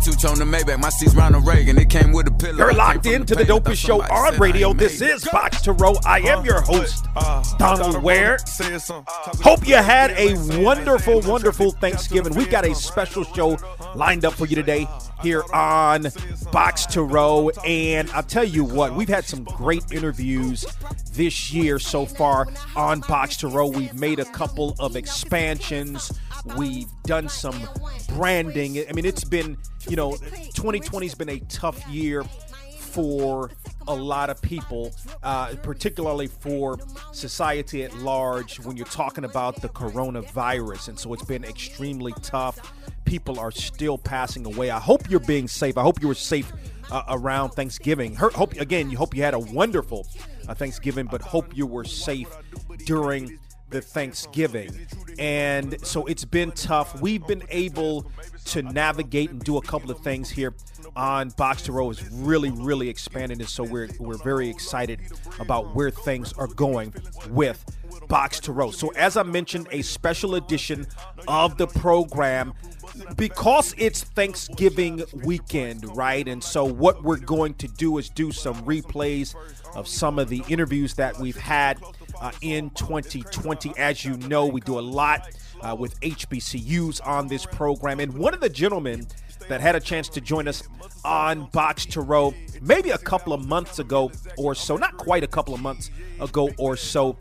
Two on the Maybach, my seat's Ronald Reagan. It came with a pillow. You're locked into the dopest show on radio. This is Box to Row. I am uh, your host, uh, uh, Donald Ware. Hope you had a wonderful, wonderful Thanksgiving. We've got a special show lined up for you today here on Box to Row. And I'll tell you what, we've had some great interviews this year so far on Box to Row. We've made a couple of expansions. We've done some branding. I mean, it's been, you know, 2020 has been a tough year for a lot of people, uh, particularly for society at large, when you're talking about the coronavirus. And so it's been extremely tough. People are still passing away. I hope you're being safe. I hope you were safe uh, around Thanksgiving. Hope again, you hope you had a wonderful uh, Thanksgiving, but hope you were safe during the Thanksgiving. And so it's been tough. We've been able to navigate and do a couple of things here on Box to Row is really, really expanding. And so we're, we're very excited about where things are going with Box to Row. So, as I mentioned, a special edition of the program because it's Thanksgiving weekend, right? And so, what we're going to do is do some replays of some of the interviews that we've had uh, in 2020. As you know, we do a lot uh, with HBCUs on this program. And one of the gentlemen that had a chance to join us on Box to Row maybe a couple of months ago or so, not quite a couple of months ago or so,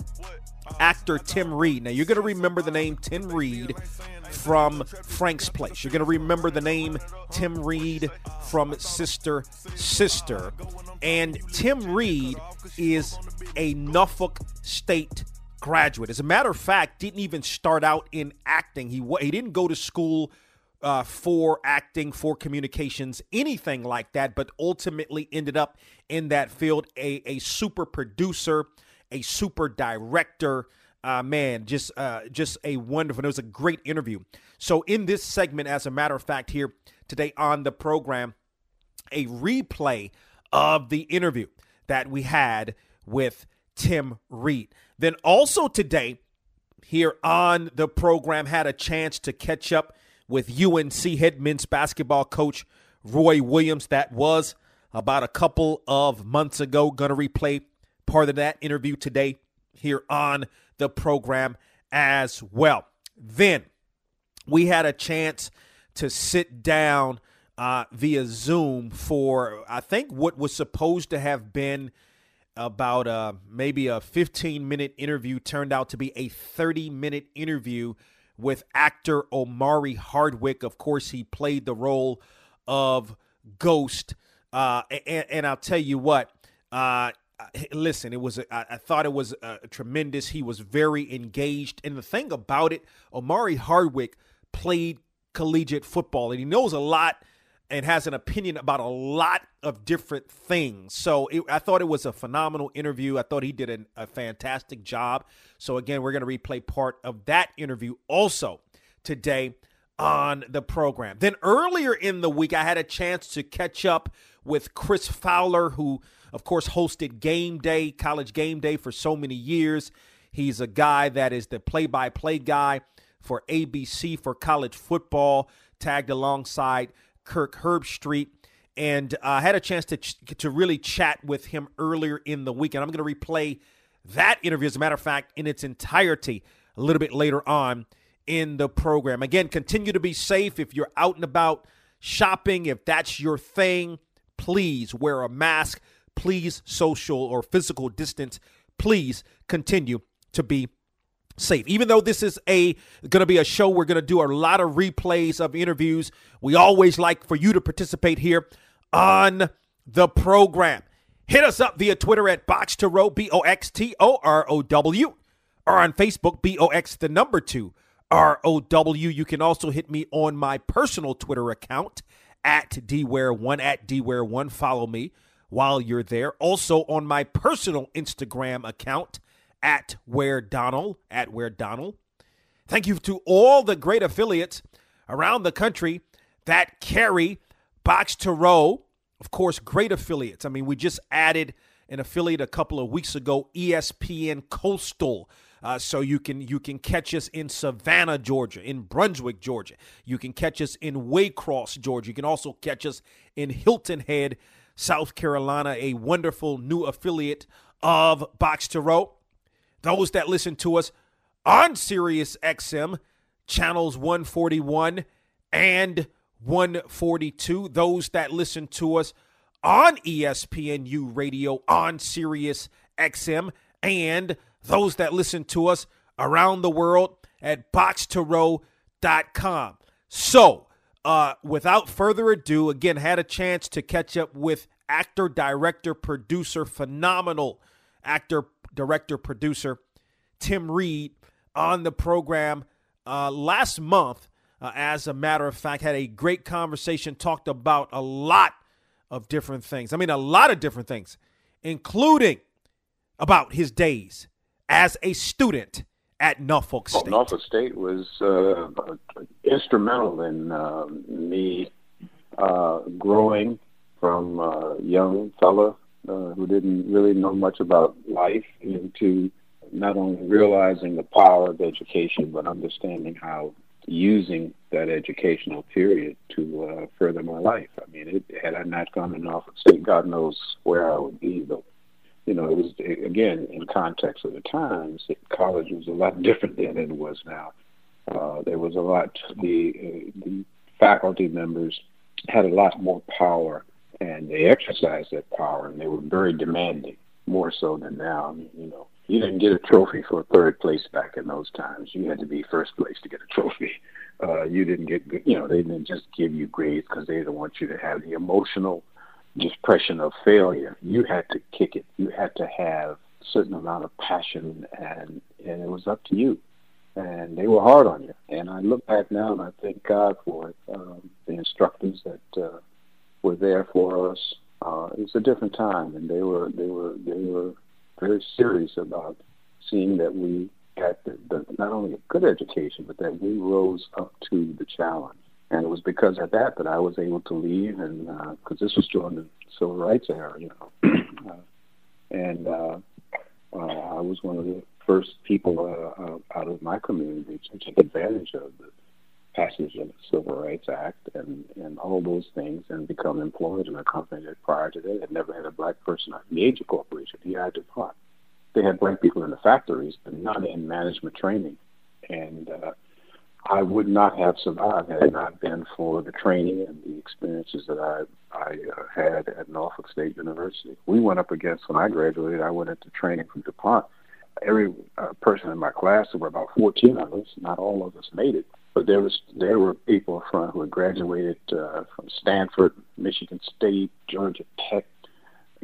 actor Tim Reid. Now, you're going to remember the name Tim Reid from Frank's Place. You're going to remember the name Tim Reid from Sister Sister. And Tim Reid is a Norfolk State graduate. As a matter of fact, didn't even start out in acting. He he didn't go to school uh, for acting, for communications, anything like that, but ultimately ended up in that field. A a super producer, a super director. Uh, man, just uh, just a wonderful. It was a great interview. So in this segment, as a matter of fact, here today on the program, a replay of the interview that we had with Tim Reid. Then also today, here on the program, had a chance to catch up with UNC head men's basketball coach Roy Williams. That was about a couple of months ago. To replay part of that interview today here on the program as well. Then we had a chance to sit down uh, via Zoom for, I think, what was supposed to have been about uh, maybe a 15 minute interview turned out to be a 30 minute interview with actor Omari Hardwick. Of course, he played the role of Ghost. Uh, and, and, I'll tell you what, uh, listen, it was, I thought it was uh, tremendous. He was very engaged. And the thing about it, Omari Hardwick played collegiate football and he knows a lot and has an opinion about a lot of different things. So it, I thought it was a phenomenal interview. I thought he did an, a fantastic job. So again, we're going to replay part of that interview also today on the program. Then earlier in the week, I had a chance to catch up with Chris Fowler, who, of course, hosted Game Day, College Game Day for so many years. He's a guy that is the play by play guy for ABC for college football, tagged alongside Kirk Herbstreit. And I uh, had a chance to, ch- to really chat with him earlier in the week. And I'm going to replay that interview, as a matter of fact, in its entirety a little bit later on in the program. Again, continue to be safe if you're out and about shopping, if that's your thing. Please wear a mask. Please social or physical distance please continue to be safe. Even though this is a going to be a show, we're going to do a lot of replays of interviews. We always like for you to participate here on the program. Hit us up via Twitter at Box to Row, B O X T O R O W, or on Facebook, B O X the number two R O W. You can also hit me on my personal Twitter account at DWare1 at DWare1. Follow me while you're there. Also on my personal Instagram account at Ware Donald, at Ware Donald. Thank you to all the great affiliates around the country that carry Box to Row. Of course, great affiliates. I mean, we just added an affiliate a couple of weeks ago, ESPN Coastal. Uh, so you can you can catch us in Savannah, Georgia, in Brunswick, Georgia. You can catch us in Waycross, Georgia. You can also catch us in Hilton Head, South Carolina, a wonderful new affiliate of Box to Row those that listen to us on Sirius XM channels 141 and 142, those that listen to us on ESPNU radio on Sirius XM, and those that listen to us around the world at boxtorow.com. So, uh, without further ado, again, had a chance to catch up with actor, director, producer, phenomenal actor, director, producer Tim Reid on the program uh, last month. Uh, as a matter of fact, had a great conversation, talked about a lot of different things. I mean, a lot of different things, including about his days as a student at Norfolk State. Well, Norfolk State was uh, instrumental in uh, me uh, growing from a young fella uh, who didn't really know much about life into not only realizing the power of education, but understanding how using that educational period to uh, further my life. I mean, it, had I not gone to Norfolk State, God knows where I would be. But you know, it was again in context of the times. College was a lot different than it was now. Uh, there was a lot. The uh, the faculty members had a lot more power, and they exercised that power, and they were very demanding, more so than now. You know, you didn't get a trophy for third place back in those times. You had to be first place to get a trophy. Uh, you didn't get, you know, they didn't just give you grades because they didn't want you to have the emotional depression of failure. You had to kick it. You had to have a certain amount of passion, and and it was up to you. And they were hard on you. And I look back now and I thank God for it. Um, the instructors that uh, were there for us. Uh, it a different time, and they were they were they were very serious about seeing that we had the, the, not only a good education, but that we rose up to the challenge. And it was because of that that I was able to leave, and because uh, this was during the civil rights era, you know, uh, and uh, uh, I was one of the first people uh, uh, out of my community to take advantage of the passage of the Civil Rights Act and, and all those things and become employed in a company that prior to that had never had a black person at major corporation, EI DuPont. They had black people in the factories, but not in management training. And uh, I would not have survived had it not been for the training and the experiences that I I uh, had at Norfolk State University. We went up against when I graduated. I went into training from DuPont. Every uh, person in my class, there were about 14 of us. Not all of us made it, but there was there were people from who had graduated uh, from Stanford, Michigan State, Georgia Tech,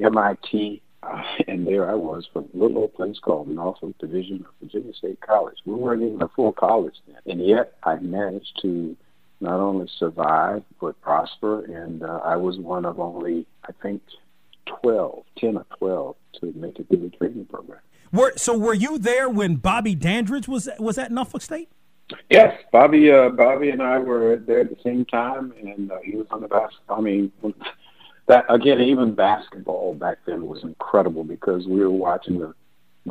MIT, and there I was from a little old place called Norfolk Division of Virginia State College. We weren't even a full college then, and yet I managed to not only survive but prosper. And uh, I was one of only I think 12, 10 or twelve to make it through the training program. Were, so were you there when Bobby Dandridge was was at Norfolk State? Yes, Bobby. Uh, Bobby and I were there at the same time, and uh, he was on the basketball. I mean, that again, even basketball back then was incredible because we were watching the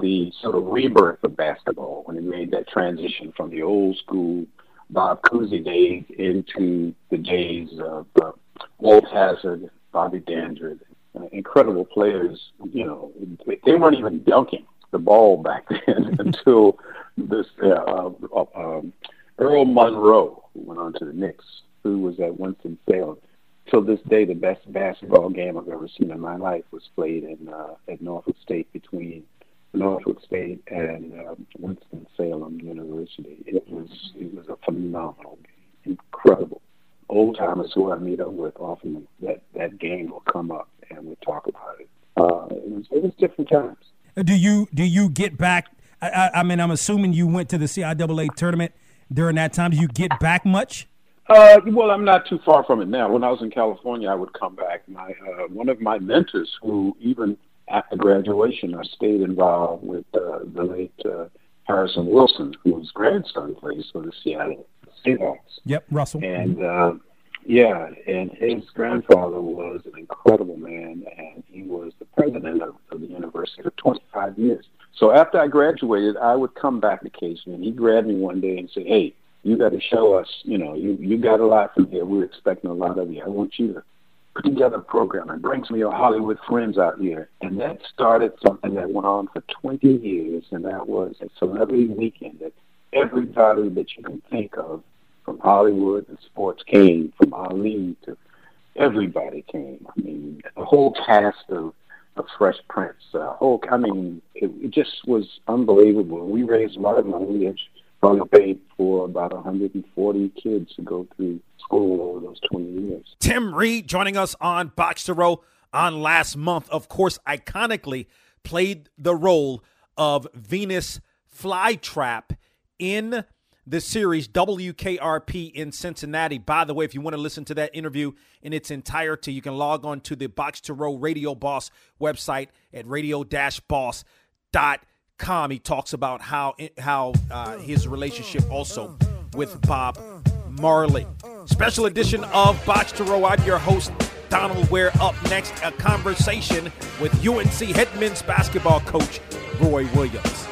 the sort of rebirth of basketball when it made that transition from the old school Bob Cousy days into the days of uh, Walt Hazzard, Bobby Dandridge, uh, incredible players. You know, they weren't even dunking the ball back then until this uh, uh, um, Earl Monroe, who went on to the Knicks, who was at Winston Salem. Till this day, the best basketball game I've ever seen in my life was played in uh, at Norfolk State between Norfolk State and uh, Winston Salem University. It was it was a phenomenal game, incredible. Old timers who I meet up with often that that game will come up and we talk about it. Uh, it was it was different times. Do you do you get back? I, I mean, I'm assuming you went to the CIAA tournament during that time. Do you get back much? Uh, well, I'm not too far from it now. When I was in California, I would come back. My uh, one of my mentors, who even after graduation, I stayed involved with uh, the late uh, Harrison Wilson, whose grandson plays for the Seattle Seahawks. Yep, Russell. And uh, yeah, and his grandfather was an incredible man, and he was the president of, of the university for 25 years. So after I graduated, I would come back occasionally, and he grabbed me one day and said, "Hey." You got to show us, you know, you you got a lot from here. We're expecting a lot of you. I want you to put together a program and bring some of your Hollywood friends out here. And that started something that went on for 20 years, and that was a celebrity weekend that everybody that you can think of from Hollywood and sports came, from Ali to everybody came. I mean, the whole cast of, of Fresh Prince, uh, whole, I mean, it, it just was unbelievable. We raised a lot of money. Paid for about 140 kids to go through school over those 20 years. Tim Reid joining us on Box to Row on last month. Of course, iconically played the role of Venus Flytrap in the series WKRP in Cincinnati. By the way, if you want to listen to that interview in its entirety, you can log on to the Box to Row Radio Boss website at radio-boss.com. He talks about how how uh, his relationship also with Bob Marley. Special edition of Box to Row. I'm your host, Donald Ware. Up next, a conversation with UNC head men's basketball coach Roy Williams.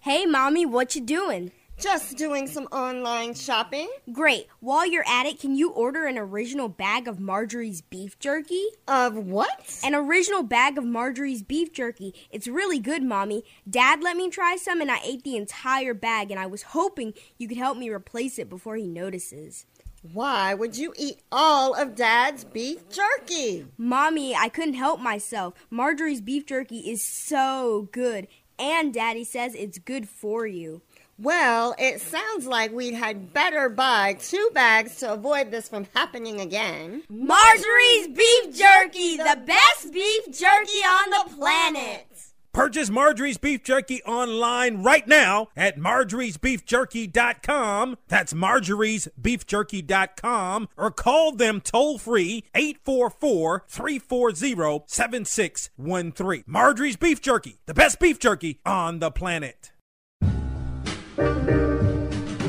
Hey, mommy, what you doing? Just doing some online shopping. Great. While you're at it, can you order an original bag of Marjorie's beef jerky? Of what? An original bag of Marjorie's beef jerky. It's really good, Mommy. Dad let me try some and I ate the entire bag, and I was hoping you could help me replace it before he notices. Why would you eat all of Dad's beef jerky? Mommy, I couldn't help myself. Marjorie's beef jerky is so good, and Daddy says it's good for you. Well, it sounds like we had better buy two bags to avoid this from happening again. Marjorie's Beef Jerky, the best beef jerky on the planet. Purchase Marjorie's Beef Jerky online right now at marjoriesbeefjerky.com. That's marjoriesbeefjerky.com or call them toll free 844 340 7613. Marjorie's Beef Jerky, the best beef jerky on the planet.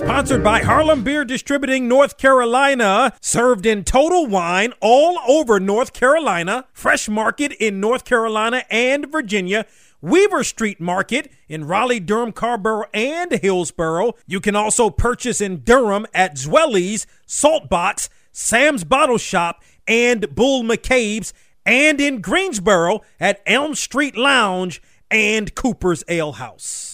Sponsored by Harlem Beer Distributing North Carolina, served in total wine all over North Carolina, Fresh Market in North Carolina and Virginia, Weaver Street Market in Raleigh, Durham, Carrboro, and Hillsborough. You can also purchase in Durham at Zweli's, Saltbox, Sam's Bottle Shop, and Bull McCabe's, and in Greensboro at Elm Street Lounge and Cooper's Ale House.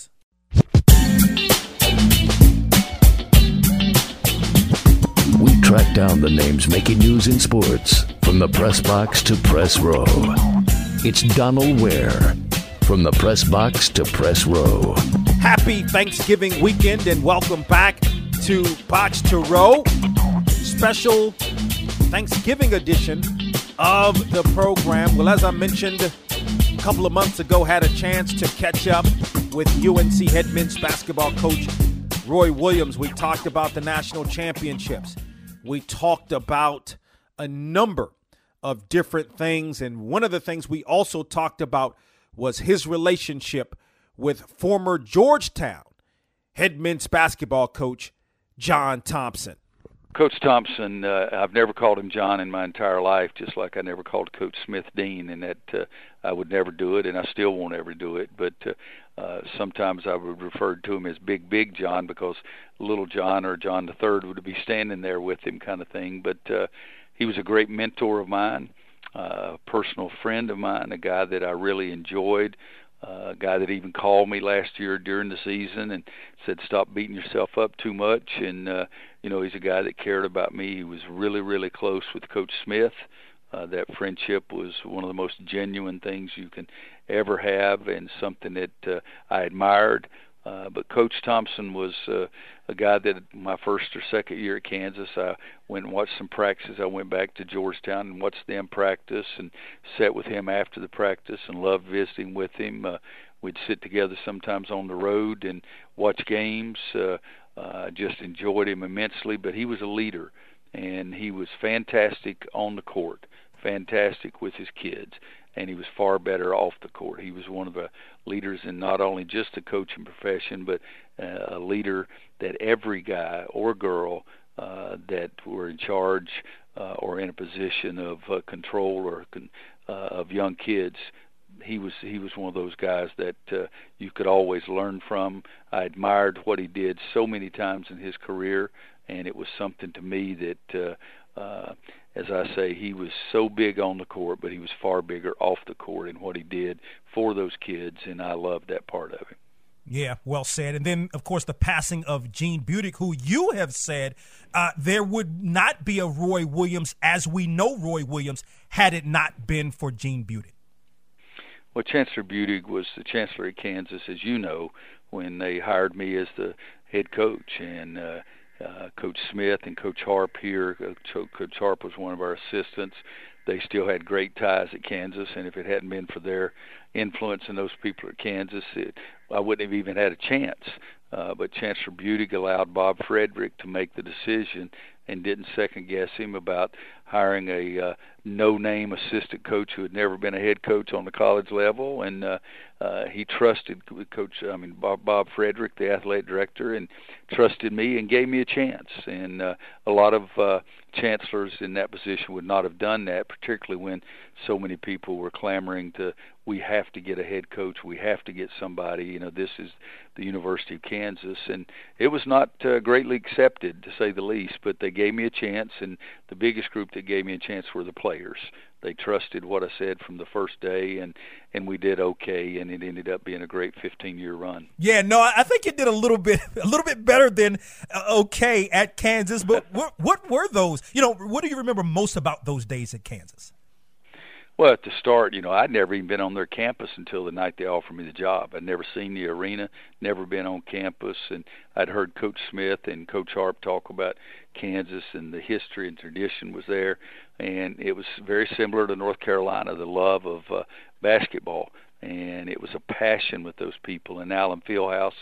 Track down the names making news in sports from the press box to press row. It's Donald Ware from the press box to press row. Happy Thanksgiving weekend and welcome back to Box to Row. Special Thanksgiving edition of the program. Well, as I mentioned a couple of months ago, had a chance to catch up with UNC head men's basketball coach Roy Williams. We talked about the national championships. We talked about a number of different things. And one of the things we also talked about was his relationship with former Georgetown head men's basketball coach John Thompson. Coach Thompson, uh, I've never called him John in my entire life, just like I never called Coach Smith Dean, and that uh, I would never do it, and I still won't ever do it. But uh, uh, sometimes I would refer to him as Big Big John because Little John or John the Third would be standing there with him, kind of thing. But uh, he was a great mentor of mine, uh, a personal friend of mine, a guy that I really enjoyed uh, a guy that even called me last year during the season and said stop beating yourself up too much. And uh you know he's a guy that cared about me. He was really really close with coach smith. Uh, that friendship was one of the most genuine things you can ever have and something that uh, I admired. uh, but Coach Thompson was uh, a guy that my first or second year at Kansas, I went and watched some practices. I went back to Georgetown and watched them practice and sat with him after the practice and loved visiting with him. Uh, we'd sit together sometimes on the road and watch games. Uh, uh, just enjoyed him immensely, but he was a leader and he was fantastic on the court, fantastic with his kids and he was far better off the court. He was one of the leaders in not only just the coaching profession, but uh, a leader that every guy or girl uh, that were in charge uh, or in a position of uh, control or con- uh, of young kids. He was he was one of those guys that uh, you could always learn from. I admired what he did so many times in his career, and it was something to me that uh, uh, as I say, he was so big on the court, but he was far bigger off the court in what he did for those kids, and I loved that part of him. Yeah, well said. And then, of course, the passing of Gene Budig, who you have said uh, there would not be a Roy Williams as we know Roy Williams had it not been for Gene Budig. Well, Chancellor Budig was the chancellor of Kansas, as you know, when they hired me as the head coach, and uh, uh, Coach Smith and Coach Harp here. Uh, Coach Harp was one of our assistants. They still had great ties at Kansas, and if it hadn't been for their influence and those people at Kansas, it, I wouldn't have even had a chance. Uh, but Chancellor Budig allowed Bob Frederick to make the decision and didn't second guess him about hiring a uh, no-name assistant coach who had never been a head coach on the college level, and uh, uh, he trusted Coach, I mean Bob, Bob Frederick, the athletic director, and trusted me and gave me a chance. And uh, a lot of uh, chancellors in that position would not have done that, particularly when so many people were clamoring to, we have to get a head coach, we have to get somebody. You know, this is the University of Kansas, and it was not uh, greatly accepted to say the least. But they gave me a chance, and the biggest group that gave me a chance were the players. They trusted what I said from the first day, and and we did okay, and it ended up being a great 15-year run. Yeah, no, I think you did a little bit a little bit better than uh, okay at Kansas. But what, what were those? You know, what do you remember most about those days at Kansas? Well, at the start, you know, I'd never even been on their campus until the night they offered me the job. I'd never seen the arena, never been on campus, and I'd heard Coach Smith and Coach Harp talk about Kansas and the history and tradition was there, and it was very similar to North Carolina, the love of uh, basketball, and it was a passion with those people. And Allen Fieldhouse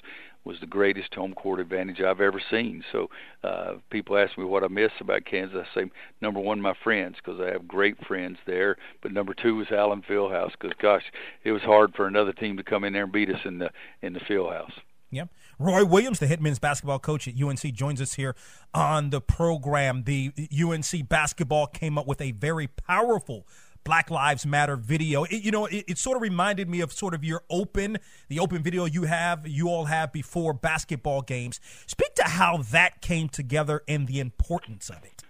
was the greatest home court advantage I've ever seen. So uh, people ask me what I miss about Kansas. I say number one, my friends, because I have great friends there. But number two was Allen Fieldhouse, because gosh, it was hard for another team to come in there and beat us in the in the Fieldhouse. Yep. Roy Williams, the head men's basketball coach at UNC, joins us here on the program. The UNC basketball came up with a very powerful Black Lives Matter video. It, you know, it, it, sort of reminded me of sort of your open, the open video you have, you all have before basketball games. Speak to how that came together and the importance of it.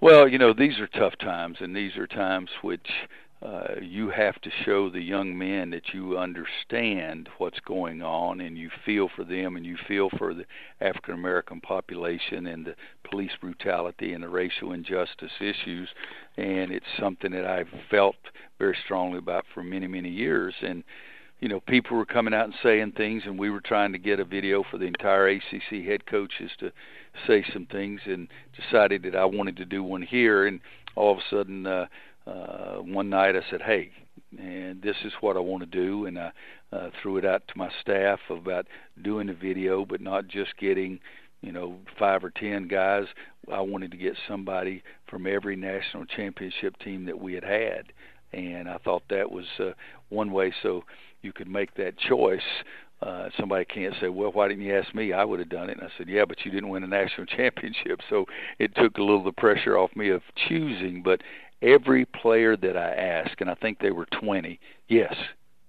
Well, you know, these are tough times, and these are times which uh, you have to show the young men that you understand what's going on and you feel for them and you feel for the African American population and the police brutality and the racial injustice issues. And it's something that I've felt very strongly about for many many years. And you know people were coming out and saying things and we were trying to get a video for the entire ACC head coaches to say some things and decided that I wanted to do one here. And all of a sudden uh uh, one night I said, "Hey, and this is what I want to do," and I uh, threw it out to my staff about doing a video, but not just getting, you know, five or ten guys. I wanted to get somebody from every national championship team that we had had, and I thought that was uh, one way so you could make that choice uh, somebody can't say, well, why didn't you ask me? I would have done it. And I said, yeah, but you didn't win a national championship. So it took a little of the pressure off me of choosing. But every player that I asked, and I think they were 20, yes,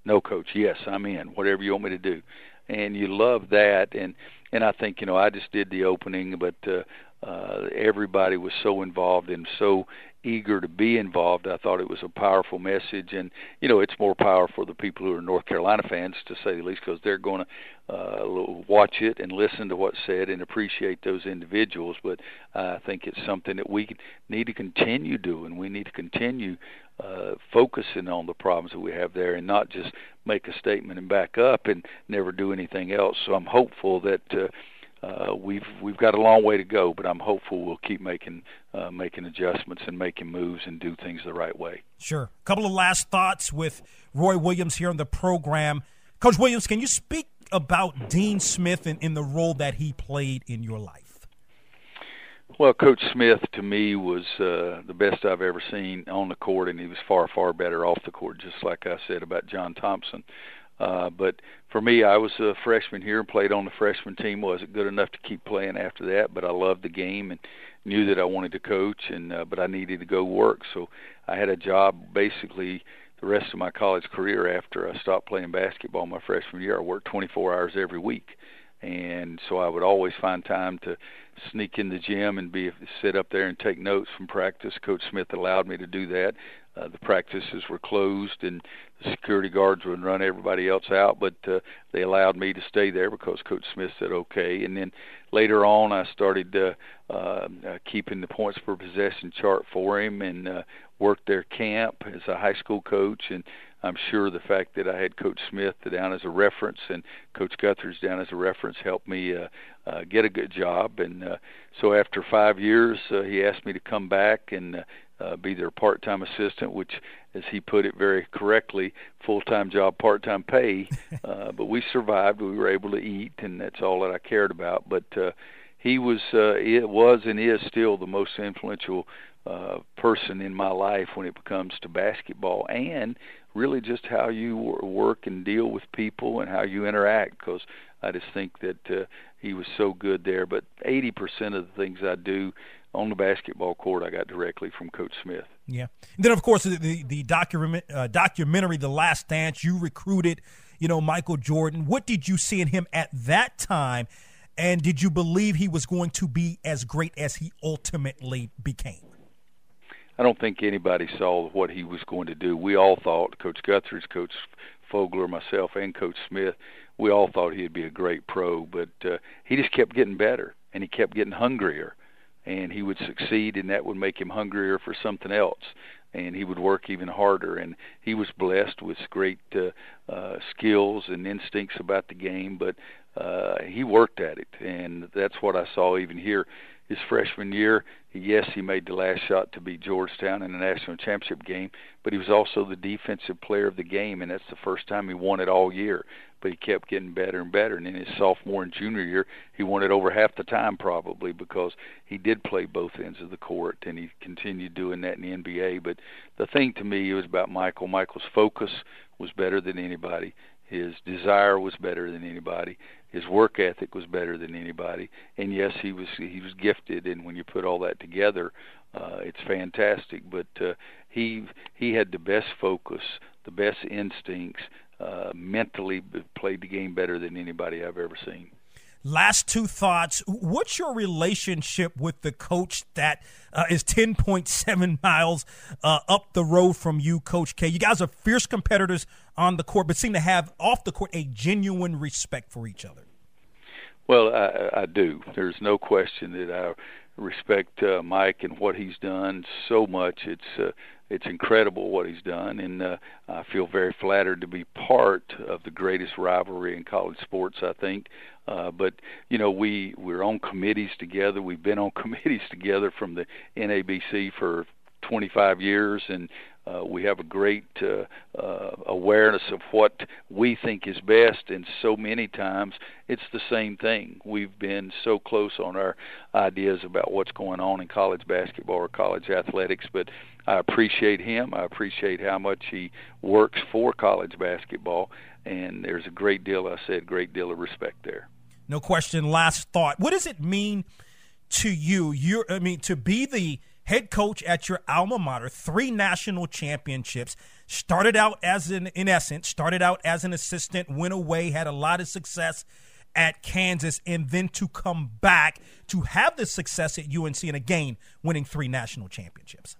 no coach, yes, I'm in, whatever you want me to do. And you love that. And, and I think, you know, I just did the opening, but, uh, uh, everybody was so involved and so eager to be involved. I thought it was a powerful message, and you know, it's more powerful for the people who are North Carolina fans, to say the least, because they're going to uh, watch it and listen to what's said and appreciate those individuals. But I think it's something that we need to continue doing. We need to continue uh, focusing on the problems that we have there, and not just make a statement and back up and never do anything else. So I'm hopeful that. Uh, uh, we've we've got a long way to go, but I'm hopeful we'll keep making uh, making adjustments and making moves and do things the right way. Sure. A couple of last thoughts with Roy Williams here on the program. Coach Williams, can you speak about Dean Smith and in the role that he played in your life? Well, Coach Smith to me was uh, the best I've ever seen on the court, and he was far, far better off the court. Just like I said about John Thompson, uh, but for me, I was a freshman here and played on the freshman team. wasn't good enough to keep playing after that, but I loved the game and knew that I wanted to coach, and uh, but I needed to go work. So I had a job basically the rest of my college career after I stopped playing basketball my freshman year. I worked 24 hours every week, and so I would always find time to sneak in the gym and be sit up there and take notes from practice. Coach Smith allowed me to do that. Uh, the practices were closed and the security guards would run everybody else out, but uh, they allowed me to stay there because Coach Smith said okay. And then later on, I started uh, uh, uh, keeping the points per possession chart for him and uh, worked their camp as a high school coach. And I'm sure the fact that I had Coach Smith down as a reference and Coach Guthridge down as a reference helped me uh, uh, get a good job. And uh, so after five years, uh, he asked me to come back and uh, uh, be their part-time assistant, which, as he put it very correctly, full-time job, part-time pay. Uh, but we survived. We were able to eat, and that's all that I cared about. But uh, he was, uh, it was, and is still the most influential uh, person in my life when it comes to basketball, and really just how you work and deal with people and how you interact. Because I just think that uh, he was so good there. But 80% of the things I do on the basketball court I got directly from Coach Smith. Yeah. And then of course the the, the document uh, documentary The Last Dance you recruited, you know, Michael Jordan. What did you see in him at that time and did you believe he was going to be as great as he ultimately became? I don't think anybody saw what he was going to do. We all thought Coach Guthridge, Coach Fogler, myself, and Coach Smith, we all thought he'd be a great pro, but uh, he just kept getting better and he kept getting hungrier and he would succeed and that would make him hungrier for something else and he would work even harder. And he was blessed with great uh, uh skills and instincts about the game but uh he worked at it and that's what I saw even here his freshman year yes he made the last shot to beat Georgetown in the national championship game but he was also the defensive player of the game and that's the first time he won it all year but he kept getting better and better. And in his sophomore and junior year, he won it over half the time probably because he did play both ends of the court, and he continued doing that in the NBA. But the thing to me was about Michael. Michael's focus was better than anybody. His desire was better than anybody. His work ethic was better than anybody. And yes, he was he was gifted. And when you put all that together, uh, it's fantastic. But uh, he he had the best focus, the best instincts, uh, mentally played the game better than anybody I've ever seen. Last two thoughts. What's your relationship with the coach that uh, is 10.7 miles uh, up the road from you, Coach K? You guys are fierce competitors on the court, but seem to have off the court a genuine respect for each other. Well, I, I do. There's no question that I respect uh, Mike and what he's done so much. It's uh, it's incredible what he's done, and uh, I feel very flattered to be part of the greatest rivalry in college sports. I think, uh, but you know, we we're on committees together. We've been on committees together from the NABC for 25 years, and uh, we have a great uh, uh, awareness of what we think is best, and so many times it's the same thing. We've been so close on our ideas about what's going on in college basketball or college athletics, but I appreciate him. I appreciate how much he works for college basketball, and there's a great deal, I said, great deal of respect there. No question. Last thought. What does it mean to you? You, I mean, to be the head coach at your alma mater, three national championships. Started out as an, in essence, started out as an assistant, went away, had a lot of success at Kansas, and then to come back to have the success at UNC and again winning three national championships.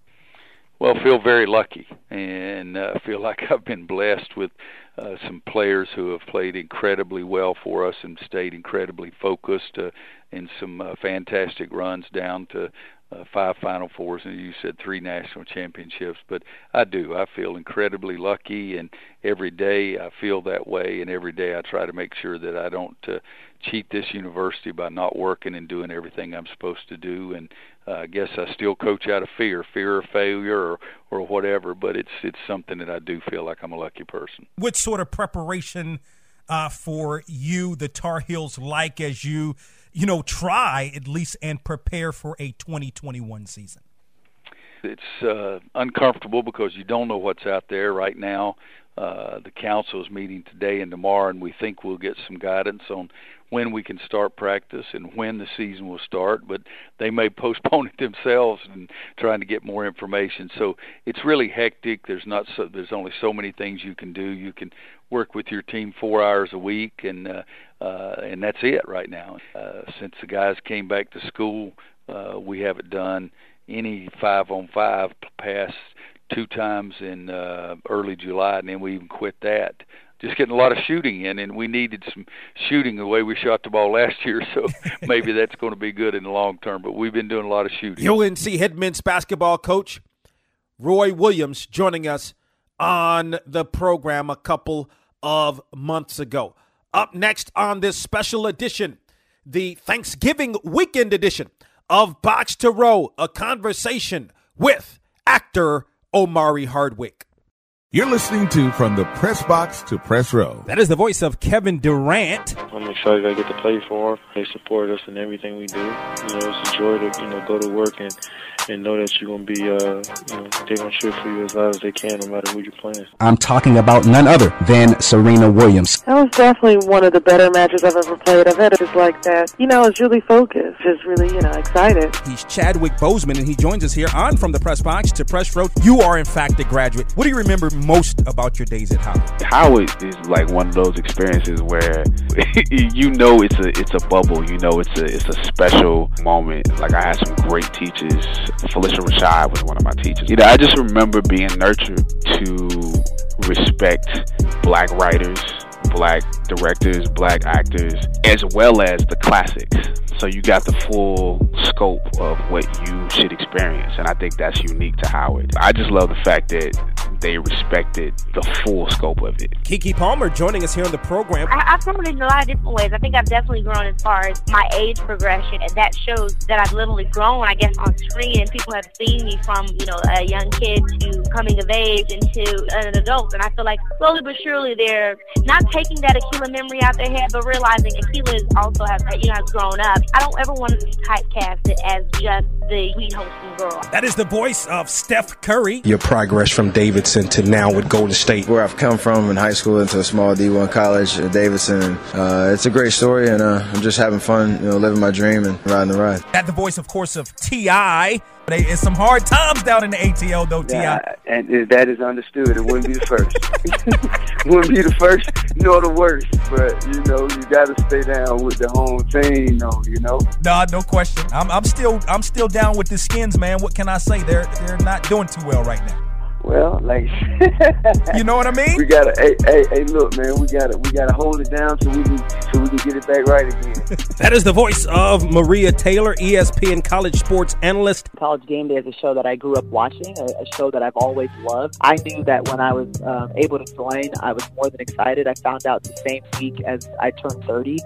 Well, feel very lucky, and uh, feel like I've been blessed with uh, some players who have played incredibly well for us and stayed incredibly focused uh, in some uh, fantastic runs down to uh, five Final Fours, and you said three national championships. But I do. I feel incredibly lucky, and every day I feel that way, and every day I try to make sure that I don't uh, cheat this university by not working and doing everything I'm supposed to do. And uh, I guess I still coach out of fear, fear of failure or or whatever. But it's it's something that I do feel like I'm a lucky person. What sort of preparation uh, for you, the Tar Heels, like as you you know, try at least and prepare for a 2021 season? It's uh, uncomfortable because you don't know what's out there right now. Uh, the council is meeting today and tomorrow, and we think we'll get some guidance on when we can start practice and when the season will start. But they may postpone it themselves and trying to get more information. So it's really hectic. There's not so there's only so many things you can do. You can work with your team four hours a week, and uh, uh, and that's it right now. Uh, since the guys came back to school, uh, we haven't done any five on five past two times in uh, early July, and then we even quit that. Just getting a lot of shooting in, and we needed some shooting the way we shot the ball last year. So maybe that's going to be good in the long term. But we've been doing a lot of shooting. UNC head men's basketball coach Roy Williams joining us on the program a couple of months ago. Up next on this special edition, the Thanksgiving weekend edition of Box to Row, a conversation with actor Omari Hardwick. You're listening to From the Press Box to Press Row. That is the voice of Kevin Durant. I'm excited I get to play for them. They support us in everything we do. You know, it's a joy to you know go to work and and know that you're gonna be uh you know they're gonna cheer for you as loud as they can no matter who you're playing. I'm talking about none other than Serena Williams. That was definitely one of the better matches I've ever played. I've had it just like that. You know, it's really focused, just really you know excited. He's Chadwick Boseman, and he joins us here on From the Press Box to Press Row. You are in fact a graduate. What do you remember most about your days at Howard? Howard is like one of those experiences where you know it's a it's a bubble. You know it's a it's a special moment. Like I had some great teachers. Phylicia Rashad was one of my teachers. You know, I just remember being nurtured to respect black writers, black directors, black actors, as well as the classics. So you got the full scope of what you should experience, and I think that's unique to Howard. I just love the fact that they respected the full scope of it. Keke Palmer joining us here on the program. I, I've grown in a lot of different ways. I think I've definitely grown as far as my age progression, and that shows that I've literally grown, I guess, on screen, and people have seen me from, you know, a young kid to coming of age into an adult, and I feel like slowly but surely they're not taking that Akeelah memory out their head, but realizing Akeelah is also has, you know, has grown up. I don't ever want to be typecasted as just the sweet wholesome girl. That is the voice of Steph Curry. Your progress from Davidson to now with Golden State. Where I've come from in high school into a small D1 college at Davidson. Uh, it's a great story, and uh, I'm just having fun, you know, living my dream and riding the ride. At the voice, of course, of T.I. It's some hard times down in the ATL, though, Ti. Yeah, and that is understood. It wouldn't be the first. wouldn't be the first nor the worst. But you know, you got to stay down with the home team, though. You know. Nah, no question. I'm, I'm still, I'm still down with the Skins, man. What can I say? They're, they're not doing too well right now. Well, like you know what I mean. We gotta, hey, hey, hey, look, man, we gotta, we gotta hold it down so we can, so we can get it back right again. that is the voice of Maria Taylor, ESPN college sports analyst. College Game Day is a show that I grew up watching, a, a show that I've always loved. I knew that when I was um, able to join, I was more than excited. I found out the same week as I turned 30,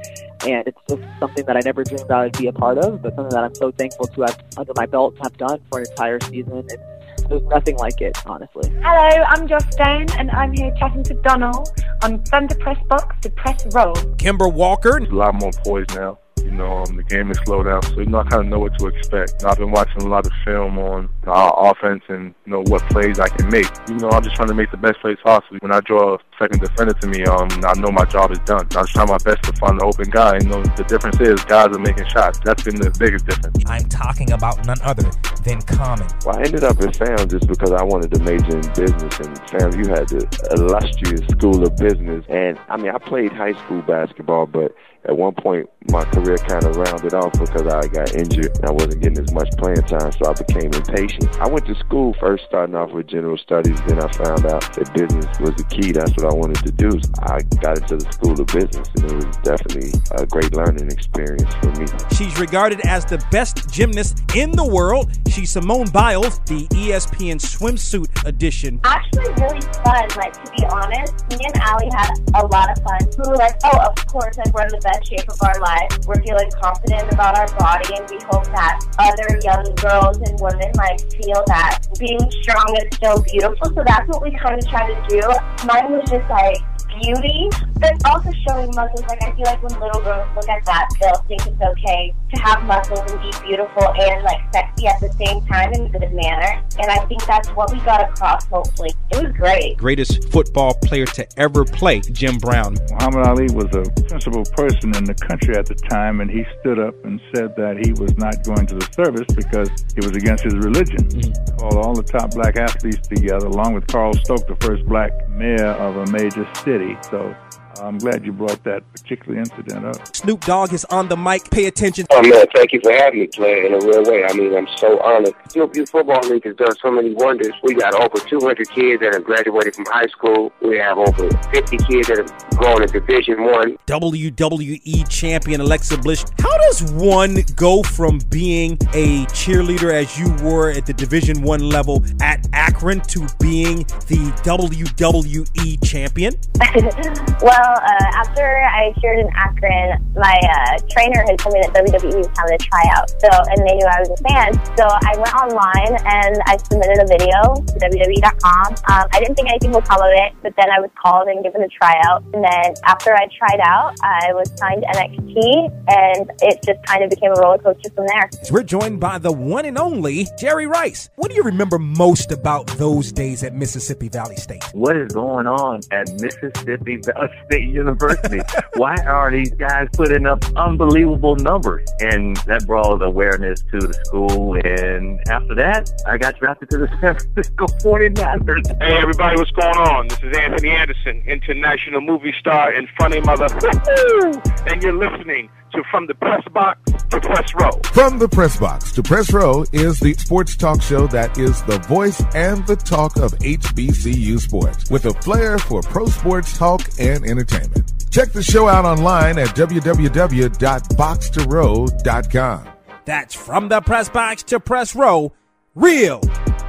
and it's just something that I never dreamed I would be a part of, but something that I'm so thankful to have under my belt to have done for an entire season. And there's nothing like it, honestly. Hello, I'm Joss Stone, and I'm here chatting to Donald on Thunder Press Box to Press Row. Kemba Walker. There's a lot more poise now. You know, um, the game is slowed down, so you know I kind of know what to expect. I've been watching a lot of film on our offense and you know what plays I can make. You know, I'm just trying to make the best plays possible. When I draw second defender to me, um, I know my job is done. I try my best to find the open guy. You know, the difference is guys are making shots. That's been the biggest difference. I'm talking about none other than Common. Well, I ended up at Sam just because I wanted to major in business, and FAM, you had the illustrious School of Business. And I mean, I played high school basketball, but at one point my career kind of rounded off because I got injured and I wasn't getting as much playing time, so I became impatient. I went to school first starting off with general studies, then I found out that business was the key. That's what I wanted to do. I got into the School of Business, and it was definitely a great learning experience for me. She's regarded as the best gymnast in the world. She's Simone Biles, the ESPN swimsuit edition. Actually, really fun. Like to be honest, me and Allie had a lot of fun. We were like, oh, of course, like we're in the best shape of our life. We're feeling confident about our body, and we hope that other young girls and women like feel that being strong is still beautiful. So that's what we kind of try to do. Mine was just like beauty, but also showing muscles. Like I feel like when little girls look at that, they'll think it's okay to have muscles and be beautiful and like sexy at the same time in a good manner. And I think that's what we got across. Hopefully, it was great. Greatest football player to ever play, Jim Brown. Muhammad Ali was a principal person in the country at the time, and he stood up and said that he was not going to the service because it was against his religion. Mm-hmm. Called all the top black athletes together, along with Carl Stoke, the first black mayor of a major city. So I'm glad you brought that particular incident up. Snoop Dogg is on the mic. Pay attention. Oh man, thank you for having me play in a real way. I mean, I'm so honored. Hillview Football League has done so many wonders. We got over 200 kids that have graduated from high school. We have over 50 kids that have gone to Division One. WWE champion Alexa Bliss. How does one go from being a cheerleader as you were at the Division One level at Akron to being the WWE champion? well, uh, after I cheered in Akron, my uh, trainer had told me that WWE was having a tryout. So, and they knew I was a fan. So I went online and I submitted a video to WWE.com. Um, I didn't think anything would come of it, but then I was called and given a tryout. And then after I tried out, I was signed to NXT, and it just kind of became a roller coaster from there. We're joined by the one and only Jerry Rice. What do you remember most about those days at Mississippi Valley State? What is going on at Mississippi Valley State University? Why are these guys putting up unbelievable numbers? And that brought awareness to the school. And after that, I got drafted to the San Francisco 49ers. Hey, everybody, what's going on? This is Anthony Anderson, international movie star and funny mother. and you're listening to From the Press Box to Press Row. From the Press Box to Press Row is the sports talk show that is the voice and the talk of HBCU sports with a flair for pro sports talk and entertainment. Check the show out online at www.boxtorow.com. That's From the Press Box to Press Row, real,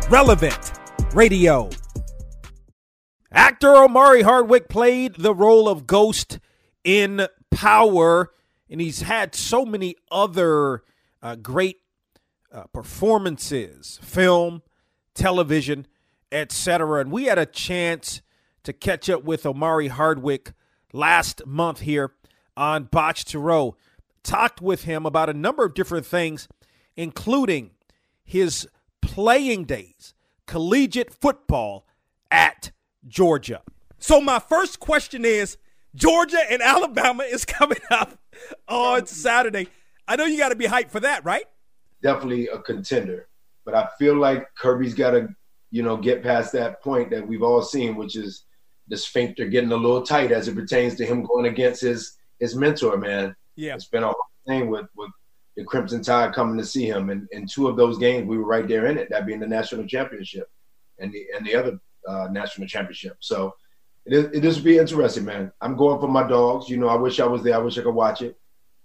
relevant radio. Actor Omari Hardwick played the role of Ghost in Power, and he's had so many other uh, great uh, performances, film, television, etc. And we had a chance to catch up with Omari Hardwick last month here on Box to Row. Talked with him about a number of different things, including his playing days, collegiate football at Georgia. So my first question is Georgia and Alabama is coming up on Saturday. I know you got to be hyped for that, right? Definitely a contender, but I feel like Kirby's got to, you know, get past that point that we've all seen, which is the sphincter getting a little tight as it pertains to him going against his his mentor. Man, yeah, it's been a thing with with the Crimson Tide coming to see him, and in two of those games we were right there in it. That being the national championship, and the and the other uh, national championship. So it is, it is be interesting, man. I'm going for my dogs. You know, I wish I was there. I wish I could watch it,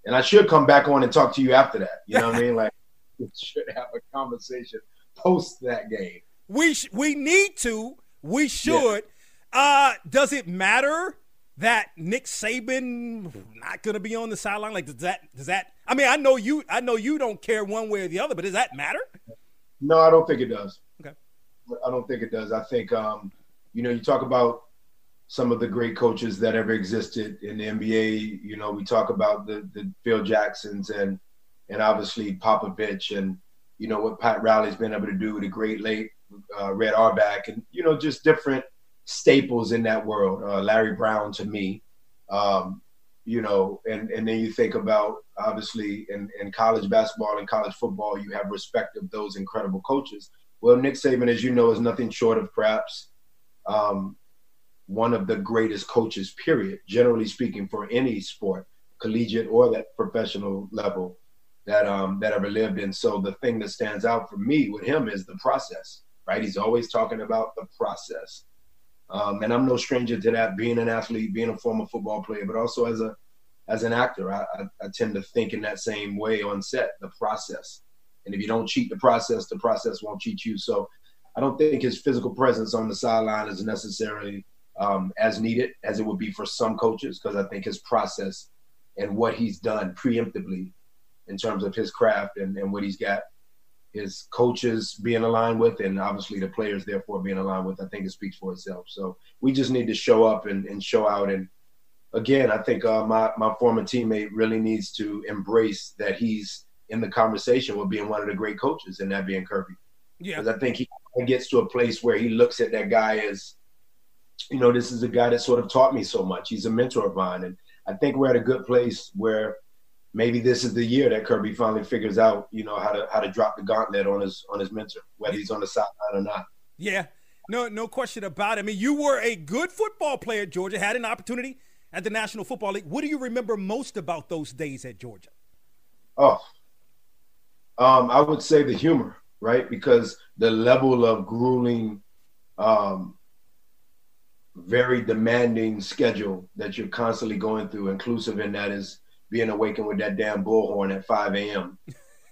and I should come back on and talk to you after that. You know what I mean? Like, we should have a conversation post that game. We sh- we need to. We should. Yeah. Uh, does it matter that Nick Saban not going to be on the sideline? Like, does that does that? I mean, I know you. I know you don't care one way or the other, but does that matter? No, I don't think it does. Okay. I don't think it does. I think, um, you know, you talk about some of the great coaches that ever existed in the NBA. You know, we talk about the the Phil Jacksons and and obviously Popovich and you know what Pat Riley's been able to do, the great late uh, Red Auerbach, and you know just different staples in that world. Uh, Larry Brown to me, um, you know, and and then you think about obviously in, in college basketball and college football, you have respect of those incredible coaches. Well, Nick Saban, as you know, is nothing short of perhaps um, one of the greatest coaches, period, generally speaking, for any sport, collegiate or that professional level that um, that ever lived. And so the thing that stands out for me with him is the process, right? He's always talking about the process. Um, and I'm no stranger to that, being an athlete, being a former football player, but also as a as an actor, I, I, I tend to think in that same way on set, the process. And if you don't cheat the process, the process won't cheat you. So I don't think his physical presence on the sideline is necessarily um, as needed as it would be for some coaches, because I think his process and what he's done preemptively in terms of his craft and, and what he's got his coaches being aligned with and obviously the players therefore being aligned with, I think it speaks for itself. So we just need to show up and, and show out. And again, I think uh, my, my former teammate really needs to embrace that he's in the conversation with being one of the great coaches and that being Kirby. Yeah. Because I think he gets to a place where he looks at that guy as, you know, this is a guy that sort of taught me so much. He's a mentor of mine. And I think we're at a good place where maybe this is the year that Kirby finally figures out, you know, how to how to drop the gauntlet on his on his mentor, whether he's on the sideline or not. Yeah, no, no question about it. I mean, you were a good football player at Georgia, had an opportunity at the National Football League. What do you remember most about those days at Georgia? Oh, um, I would say the humor, right? Because the level of grueling, um, very demanding schedule that you're constantly going through, inclusive in that is being awakened with that damn bullhorn at 5 a.m.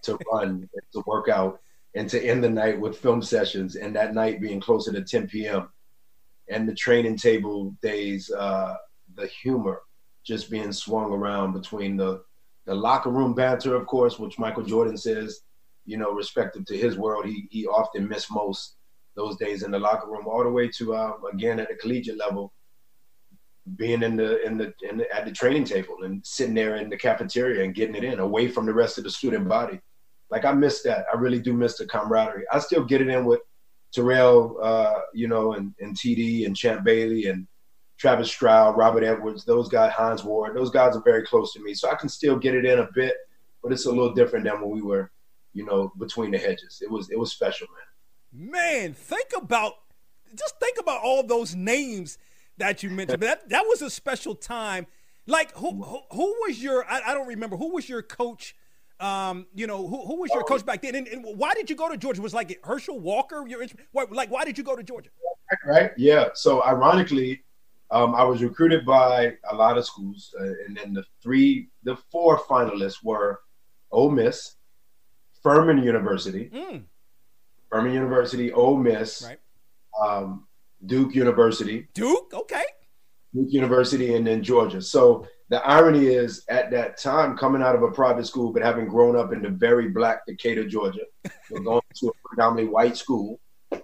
to run, to work out, and to end the night with film sessions, and that night being closer to 10 p.m. And the training table days, uh, the humor just being swung around between the the locker room banter, of course, which Michael Jordan says, you know, respective to his world, he he often missed most those days in the locker room, all the way to uh, again at the collegiate level, being in the in the, in the at the training table and sitting there in the cafeteria and getting it in away from the rest of the student body. Like I miss that. I really do miss the camaraderie. I still get it in with Terrell, uh, you know, and, and TD and Champ Bailey and Travis Stroud, Robert Edwards, those guys, Hines Ward, those guys are very close to me. So I can still get it in a bit, but it's a little different than when we were, you know, between the hedges. It was it was special, man. Man, think about just think about all those names that you mentioned. that that was a special time. Like who who, who was your I, I, don't remember who was your coach. Um, you know who, who was your coach back then, and, and, why did you go to Georgia? Was like Herschel Walker your like why did you go to Georgia? Right, yeah. So ironically, um, I was recruited by a lot of schools, uh, and then the three, the four finalists were Ole Miss, Furman University, mm. Furman University, Ole Miss, right. um, Duke University, Duke, okay, Duke University, and then Georgia. So the irony is, at that time, coming out of a private school, but having grown up in the very black Decatur, Georgia, going to a predominantly white school.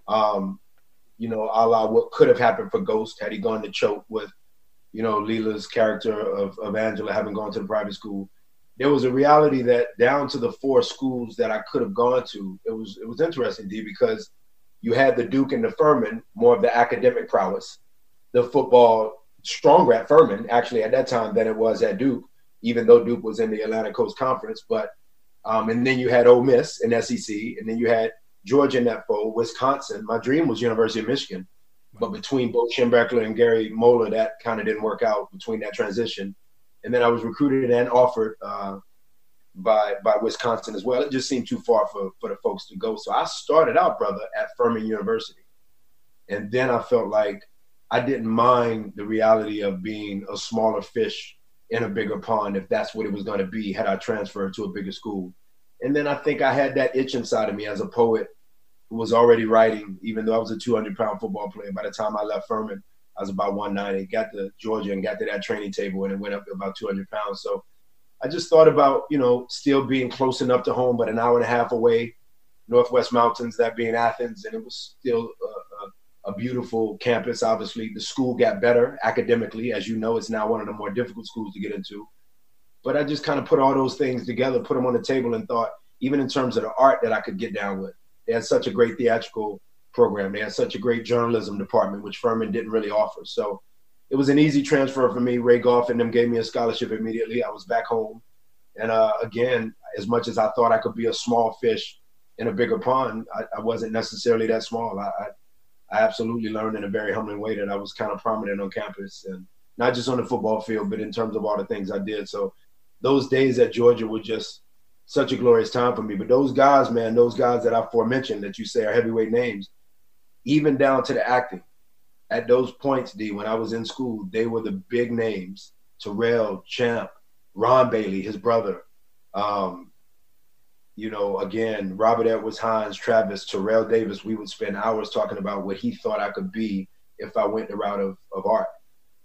Um, you know, a la what could have happened for Ghost had he gone to choke with, you know, Lela's character of, of Angela having gone to the private school. There was a reality that down to the four schools that I could have gone to, it was it was interesting, D, because you had the Duke and the Furman, more of the academic prowess, the football stronger at Furman, actually at that time than it was at Duke, even though Duke was in the Atlantic Coast Conference. But um, and then you had Ole Miss and SEC, and then you had Georgia in that fold, Wisconsin. My dream was University of Michigan, but between Bo Schembechler and Gary Moeller, that kind of didn't work out between that transition. And then I was recruited and offered uh, by by Wisconsin as well. It just seemed too far for for the folks to go. So I started out, brother, at Furman University, and then I felt like I didn't mind the reality of being a smaller fish in a bigger pond if that's what it was going to be had I transferred to a bigger school. And then I think I had that itch inside of me as a poet who was already writing, even though I was a 200 pound football player. By the time I left Furman, I was about 190, got to Georgia and got to that training table and it went up about 200 pounds. So I just thought about, you know, still being close enough to home, but an hour and a half away, Northwest Mountains, that being Athens. And it was still a, a, a beautiful campus, obviously. The school got better academically. As you know, it's now one of the more difficult schools to get into. But I just kind of put all those things together, put them on the table, and thought, even in terms of the art that I could get down with, they had such a great theatrical program. They had such a great journalism department, which Furman didn't really offer. So it was an easy transfer for me. Ray Goff and them gave me a scholarship immediately. I was back home. And uh, again, as much as I thought I could be a small fish in a bigger pond, I, I wasn't necessarily that small. I, I, I absolutely learned in a very humbling way that I was kind of prominent on campus and not just on the football field, but in terms of all the things I did. So those days at Georgia were just such a glorious time for me. But those guys, man, those guys that I forementioned that you say are heavyweight names, even down to the acting, at those points, D, when I was in school, they were the big names. Terrell, Champ, Ron Bailey, his brother. Um, you know, again, Robert Edwards Hines, Travis, Terrell Davis, we would spend hours talking about what he thought I could be if I went the route of, of art.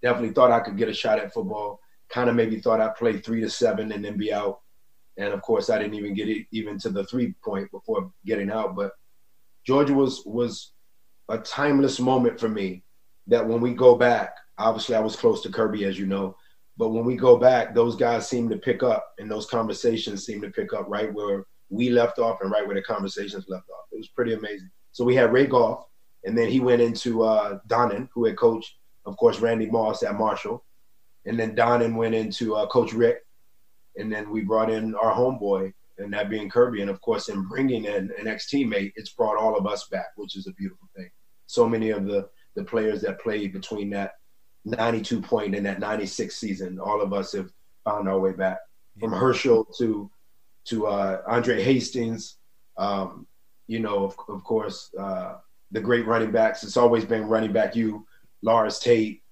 Definitely thought I could get a shot at football. Kind of maybe thought I'd play three to seven and then be out. And of course, I didn't even get it even to the three point before getting out. But Georgia was was a timeless moment for me. That when we go back, obviously I was close to Kirby, as you know, but when we go back, those guys seem to pick up, and those conversations seem to pick up right where we left off and right where the conversations left off. It was pretty amazing. So we had Ray Goff, and then he went into uh, Donnan, who had coached, of course, Randy Moss at Marshall, and then Donnan went into uh, Coach Richt. and then we brought in our homeboy, and that being Kirby, and of course, in bringing in an ex-teammate, it's brought all of us back, which is a beautiful thing. So many of the the players that played between that 92 point and that 96 season, all of us have found our way back. From Herschel to to uh, Andre Hastings, um, you know, of, of course, uh, the great running backs. It's always been running back you, Lars Tate,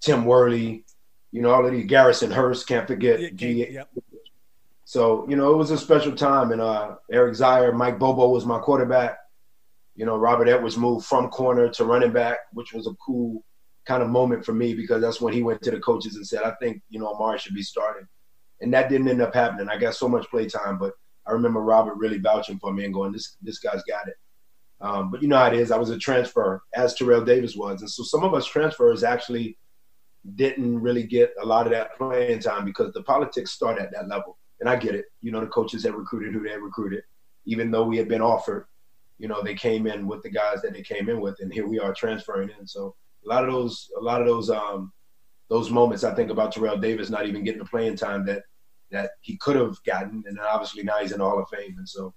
Tim Worley, you know, all of these Garrison Hearst, can't forget. Yeah, G- yep. So, you know, it was a special time. And uh, Eric Zeier, Mike Bobo was my quarterback. You know, Robert Edwards moved from corner to running back, which was a cool kind of moment for me because that's when he went to the coaches and said, I think, you know, Omari should be starting. And that didn't end up happening. I got so much play time, but I remember Robert really vouching for me and going, this, this guy's got it. Um, but you know how it is. I was a transfer, as Terrell Davis was. And so some of us transfers actually didn't really get a lot of that playing time because the politics start at that level. And I get it. You know, the coaches had recruited who they had recruited, even though we had been offered. You know, they came in with the guys that they came in with, and here we are transferring in. So a lot of those, a lot of those, um, those moments I think about Terrell Davis not even getting the playing time that that he could have gotten, and then obviously now he's in the Hall of Fame, and so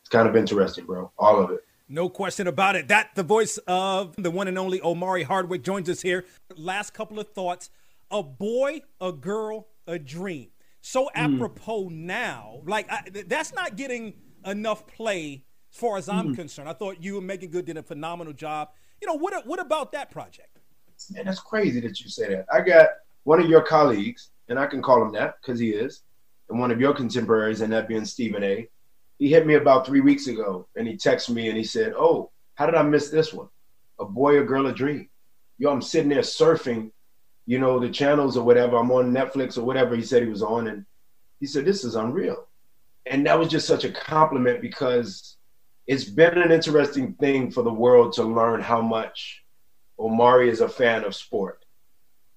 it's kind of interesting, bro. All of it. No question about it. That the voice of the one and only Omari Hardwick joins us here. Last couple of thoughts: a boy, a girl, a dream. So apropos now, like I, that's not getting enough play as far as I'm Mhm. concerned. I thought you and Meagan Good did a phenomenal job. You know what? What about that project? Man, that's crazy that you say that. I got one of your colleagues, and I can call him that because he is, and one of your contemporaries, and that being Stephen A. He hit me about three weeks ago, and he texted me and he said, "Oh, how did I miss this one? A boy, or girl, a dream." Yo, I'm sitting there surfing, you know, the channels or whatever. I'm on Netflix or whatever he said he was on, and he said, "This is unreal," and that was just such a compliment because it's been an interesting thing for the world to learn how much Omari is a fan of sport.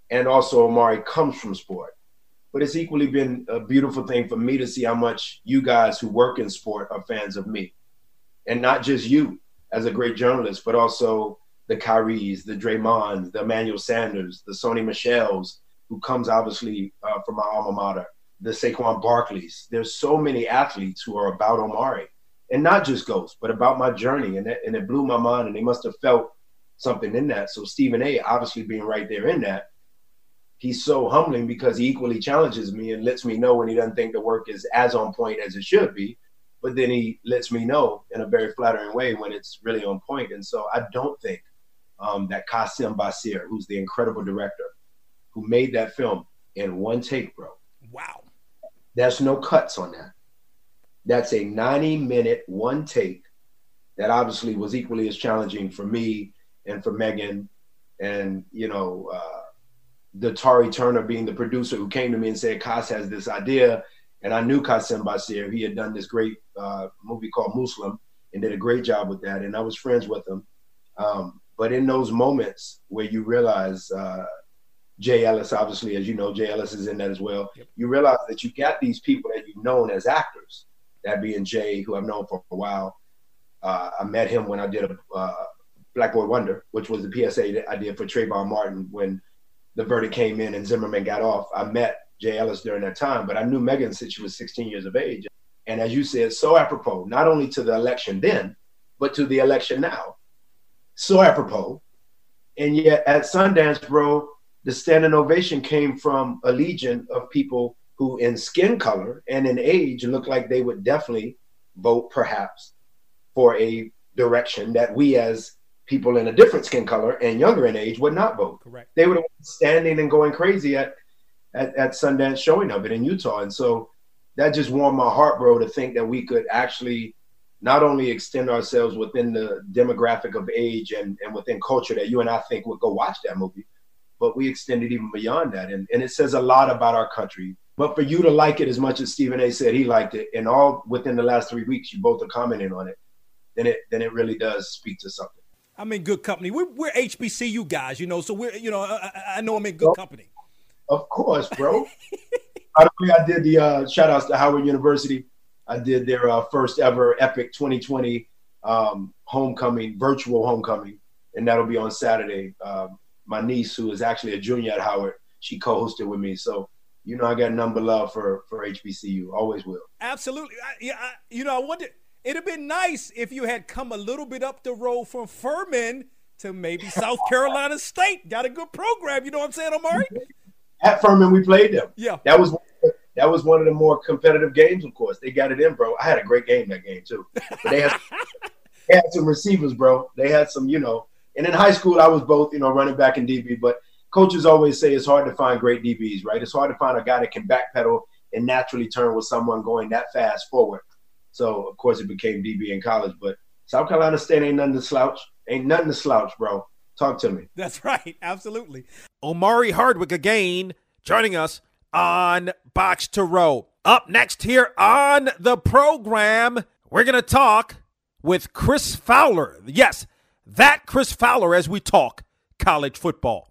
And also, Omari comes from sport. But it's equally been a beautiful thing for me to see how much you guys who work in sport are fans of me. And not just you as a great journalist, but also the Kyries, the Draymonds, the Emmanuel Sanders, the Sony Michels, who comes obviously uh, from my alma mater, the Saquon Barkleys. There's so many athletes who are about Omari. And not just ghosts, but about my journey. And it, and it blew my mind, and they must have felt something in that. So Stephen A. obviously being right there in that, he's so humbling because he equally challenges me and lets me know when he doesn't think the work is as on point as it should be. But then he lets me know in a very flattering way when it's really on point. And so I don't think um, that Qasim Basir, who's the incredible director, who made that film in one take, bro. Wow. There's no cuts on that. That's a 90 minute one take that obviously was equally as challenging for me and for Meagan and, you know, uh, the Tari Turner being the producer who came to me and said, Kas has this idea. And I knew Qasim Basir. He had done this great uh, movie called Mooz-lum and did a great job with that. And I was friends with him. Um, but in those moments where you realize, uh, Jay Ellis, obviously, as you know, Jay Ellis is in that as well. You realize that you got these people that you've known as actors, that being Jay, who I've known for a while. Uh, I met him when I did a uh, Black Boy Wonder, which was the PSA that I did for Trayvon Martin when the verdict came in and Zimmerman got off. I met Jay Ellis during that time, but I knew Meagan since she was 16 years of age. And as you said, so apropos, not only to the election then, but to the election now. So apropos. And yet at Sundance, bro, the standing ovation came from a legion of people who, in skin color and in age, looked like they would definitely vote, perhaps, for a direction that we as people in a different skin color and younger in age would not vote. Correct. They would have been standing and going crazy at, at, at Sundance showing of it in Utah. And so that just warmed my heart, bro, to think that we could actually not only extend ourselves within the demographic of age and, and within culture that you and I think would go watch that movie, but we extended even beyond that. And, and it says a lot about our country. But for you to like it as much as Stephen A said he liked it, and all within the last three weeks, you both are commenting on it, then it then it really does speak to something. I'm in good company. We're, we're HBCU guys, you know, so we're, you know, I, I know I'm in good company. Of course, bro. Way, I did the uh, shout outs to Howard University. I did their uh, first ever Epic 2020 um, homecoming, virtual homecoming, and that'll be on Saturday. Um, my niece, who is actually a junior at Howard, she co-hosted with me. So you know, I got number love for for HBCU. Always will. Absolutely. I, yeah, I, you know, I wonder. It'd have been nice if you had come a little bit up the road from Furman to maybe South Carolina State. Got a good program. You know what I'm saying, Omari? At Furman, we played them. Yeah. That was that was one of the more competitive games. Of course, they got it in, bro. I had a great game that game too. But they had they had some receivers, bro. They had some, you know. And in high school, I was both, you know, running back and DB. But coaches always say it's hard to find great DBs, right? It's hard to find a guy that can backpedal and naturally turn with someone going that fast forward. So of course it became DB in college, but South Carolina State ain't nothing to slouch. Ain't nothing to slouch, bro. Talk to me. That's right. Absolutely. Omari Hardwick again joining us on Box to Row. Up next here on the program, we're going to talk with Chris Fowler. Yes, that Chris Fowler as we talk college football.